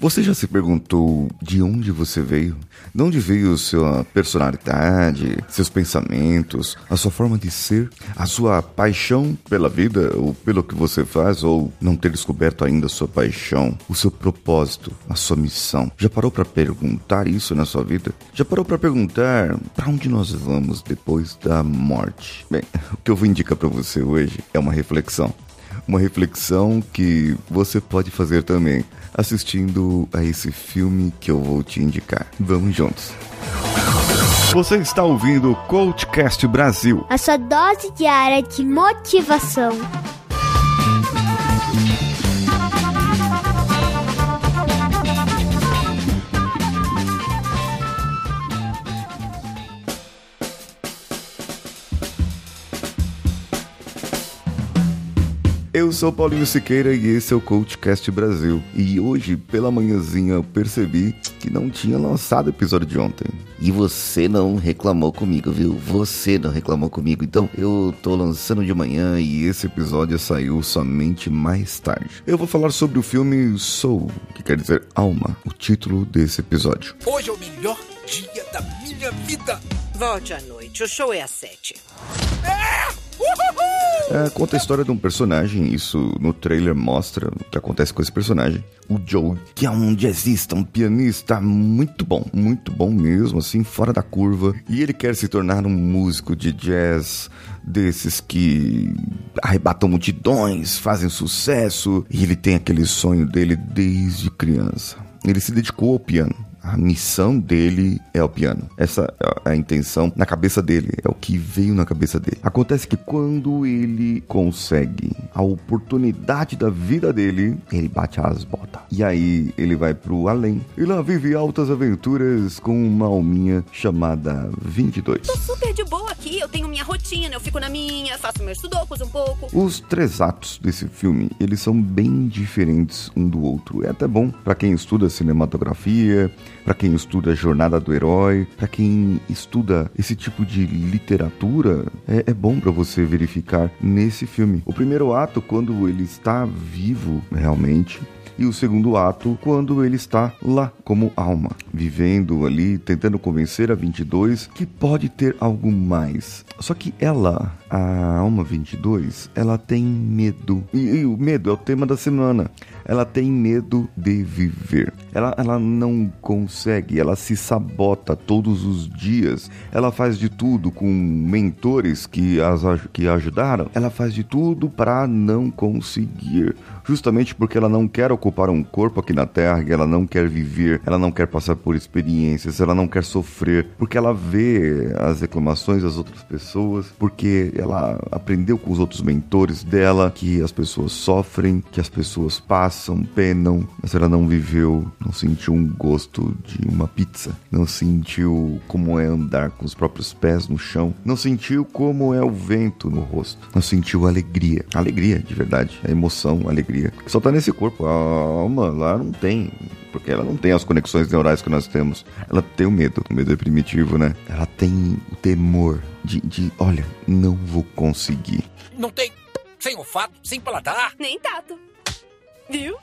Você já se perguntou de onde você veio? De onde veio sua personalidade, seus pensamentos, a sua forma de ser, a sua paixão pela vida ou pelo que você faz ou não ter descoberto ainda a sua paixão, o seu propósito, a sua missão? Já parou para perguntar isso na sua vida? Já parou para perguntar para onde nós vamos depois da morte? Bem, o que eu vou indicar para você hoje é uma reflexão uma reflexão que você pode fazer também assistindo a esse filme que eu vou te indicar. Vamos juntos. Você está ouvindo o Coachcast Brasil. A sua dose diária de motivação. Eu sou Paulinho Siqueira e esse é o CoachCast Brasil. E hoje, pela manhãzinha, eu percebi que não tinha lançado o episódio de ontem. E você não reclamou comigo, viu? Você não reclamou comigo. Então eu tô lançando de manhã e esse episódio saiu somente mais tarde. Eu vou falar sobre o filme Soul, que quer dizer alma, o título desse episódio. Hoje é o melhor dia da minha vida. Volte à noite, o show é às sete. É! Conta a história de um personagem, isso no trailer mostra o que acontece com esse personagem. O Joe, que é um jazzista, um pianista muito bom, muito bom mesmo, assim, fora da curva. E ele quer se tornar um músico de jazz desses que arrebatam multidões, fazem sucesso. E ele tem aquele sonho dele desde criança. Ele se dedicou ao piano a missão dele é o piano. Essa é a intenção na cabeça dele, é o que veio na cabeça dele. Acontece que quando ele consegue a oportunidade da vida dele, ele bate as botas. E aí ele vai pro além. E lá vive altas aventuras com uma alminha chamada 22. Tô super de boa aqui, eu tenho minha rotina, eu fico na minha, faço meus sudokus um pouco. Os três atos desse filme, eles são bem diferentes um do outro. É até bom para quem estuda cinematografia, para quem estuda a jornada do herói, para quem estuda esse tipo de literatura, é, é bom para você verificar nesse filme. O primeiro ato, quando ele está vivo realmente, e o segundo ato quando ele está lá como alma, vivendo ali, tentando convencer a 22 que pode ter algo mais. Só que ela, a alma 22, ela tem medo. E, e o medo é o tema da semana. Ela tem medo de viver. Ela, ela não consegue, ela se sabota todos os dias. Ela faz de tudo com mentores que, as, que a ajudaram. Ela faz de tudo para não conseguir justamente porque ela não quer ocupar um corpo aqui na Terra, ela não quer viver, ela não quer passar por experiências, ela não quer sofrer, porque ela vê as reclamações das outras pessoas, porque ela aprendeu com os outros mentores dela que as pessoas sofrem, que as pessoas passam, penam, mas ela não viveu, não sentiu um gosto de uma pizza, não sentiu como é andar com os próprios pés no chão, não sentiu como é o vento no rosto, não sentiu alegria, alegria de verdade, a emoção, a alegria só tá nesse corpo. A alma lá não tem. Porque ela não tem as conexões neurais que nós temos. Ela tem o medo. O medo é primitivo, né? Ela tem o temor de, de olha, não vou conseguir. Não tem. Sem olfato, sem paladar. Nem tato. Viu?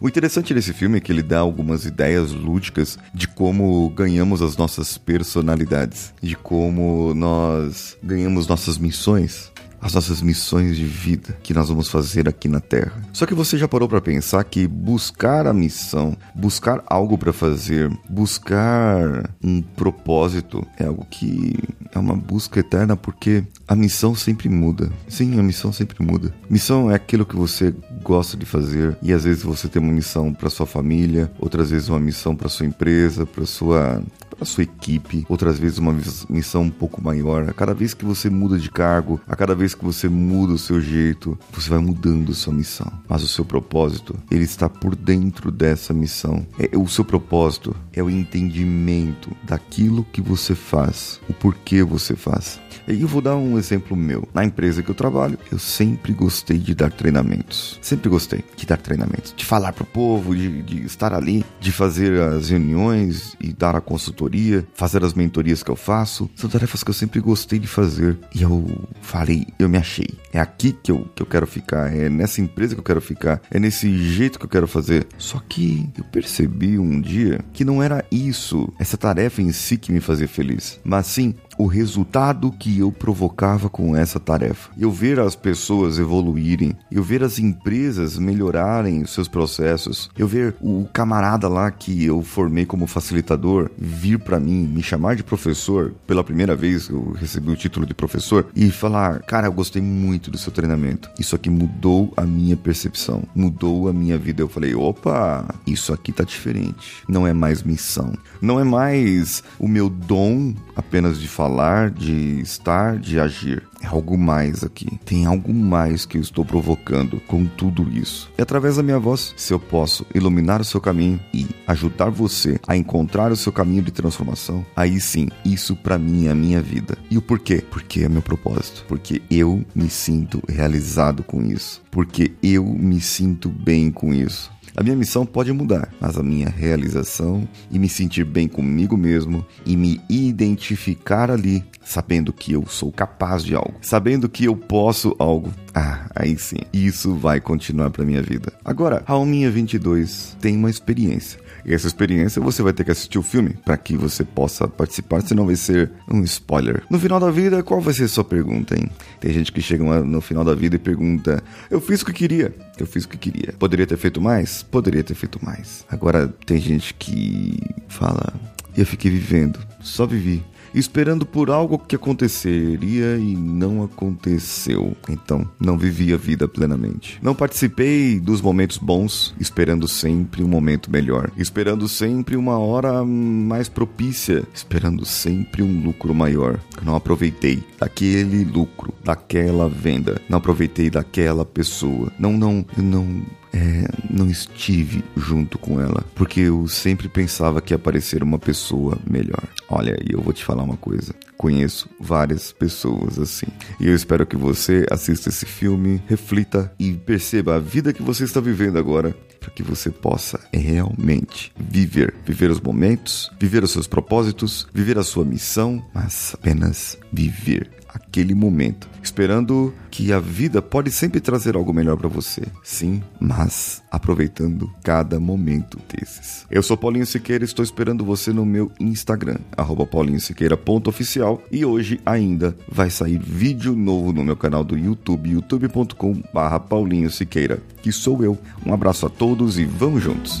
O interessante desse filme é que ele dá algumas ideias lúdicas de como ganhamos as nossas personalidades, de como nós ganhamos nossas missões as nossas missões de vida que nós vamos fazer aqui na Terra. Só que você já parou para pensar que buscar a missão, buscar algo para fazer, buscar um propósito é algo que é uma busca eterna porque a missão sempre muda. Sim, a missão sempre muda. Missão é aquilo que você gosta de fazer e às vezes você tem uma missão para sua família, outras vezes uma missão para sua empresa, para sua a sua equipe, outras vezes uma missão um pouco maior. A cada vez que você muda de cargo, a cada vez que você muda o seu jeito, você vai mudando a sua missão. Mas o seu propósito, ele está por dentro dessa missão. É, o seu propósito é o entendimento daquilo que você faz, o porquê você faz. E eu vou dar um exemplo meu. Na empresa que eu trabalho, eu sempre gostei de dar treinamentos. Sempre gostei de dar treinamentos, de falar para o povo, de, de estar ali, de fazer as reuniões e dar a consultoria mentoria, fazer as mentorias que eu faço. São tarefas que eu sempre gostei de fazer. E eu falei, eu me achei. É aqui que eu, que eu quero ficar, é nessa empresa que eu quero ficar, é nesse jeito que eu quero fazer. Só que eu percebi um dia que não era isso, essa tarefa em si que me fazia feliz, mas sim o resultado que eu provocava com essa tarefa. Eu ver as pessoas evoluírem, eu ver as empresas melhorarem os seus processos, eu ver o camarada lá que eu formei como facilitador vir para mim, me chamar de professor pela primeira vez, eu recebi o título de professor e falar: "Cara, eu gostei muito do seu treinamento. Isso aqui mudou a minha percepção, mudou a minha vida". Eu falei: "Opa, isso aqui tá diferente. Não é mais missão, não é mais o meu dom apenas de falar, de estar, de agir. É algo mais aqui. Tem algo mais que eu estou provocando com tudo isso. E através da minha voz, se eu posso iluminar o seu caminho e ajudar você a encontrar o seu caminho de transformação, aí sim, isso para mim é a minha vida. E o porquê? Porque é meu propósito. Porque eu me sinto realizado com isso. Porque eu me sinto bem com isso. A minha missão pode mudar, mas a minha realização e me sentir bem comigo mesmo e me identificar ali, sabendo que eu sou capaz de algo, sabendo que eu posso algo. Ah, aí sim, isso vai continuar para minha vida. Agora, a Alminha 22 tem uma experiência. E essa experiência você vai ter que assistir o filme para que você possa participar, senão vai ser um spoiler. No final da vida, qual vai ser a sua pergunta, hein? Tem gente que chega no final da vida e pergunta: Eu fiz o que queria, eu fiz o que queria. Poderia ter feito mais? Poderia ter feito mais. Agora, tem gente que fala: Eu fiquei vivendo, só vivi esperando por algo que aconteceria e não aconteceu. Então, não vivi a vida plenamente. Não participei dos momentos bons, esperando sempre um momento melhor, esperando sempre uma hora mais propícia, esperando sempre um lucro maior. não aproveitei daquele lucro, daquela venda, não aproveitei daquela pessoa. Não, não, eu não é, não estive junto com ela, porque eu sempre pensava que ia aparecer uma pessoa melhor. Olha, e eu vou te falar uma coisa. Conheço várias pessoas assim. E eu espero que você assista esse filme, reflita e perceba a vida que você está vivendo agora, para que você possa realmente viver, viver os momentos, viver os seus propósitos, viver a sua missão, mas apenas viver aquele momento, esperando que a vida pode sempre trazer algo melhor para você. Sim, mas aproveitando cada momento desses. Eu sou Paulinho Siqueira, estou esperando você no meu Instagram, paulinhosiqueira.oficial e hoje ainda vai sair vídeo novo no meu canal do YouTube, youtube.com Paulinho Siqueira, que sou eu. Um abraço a todos e vamos juntos!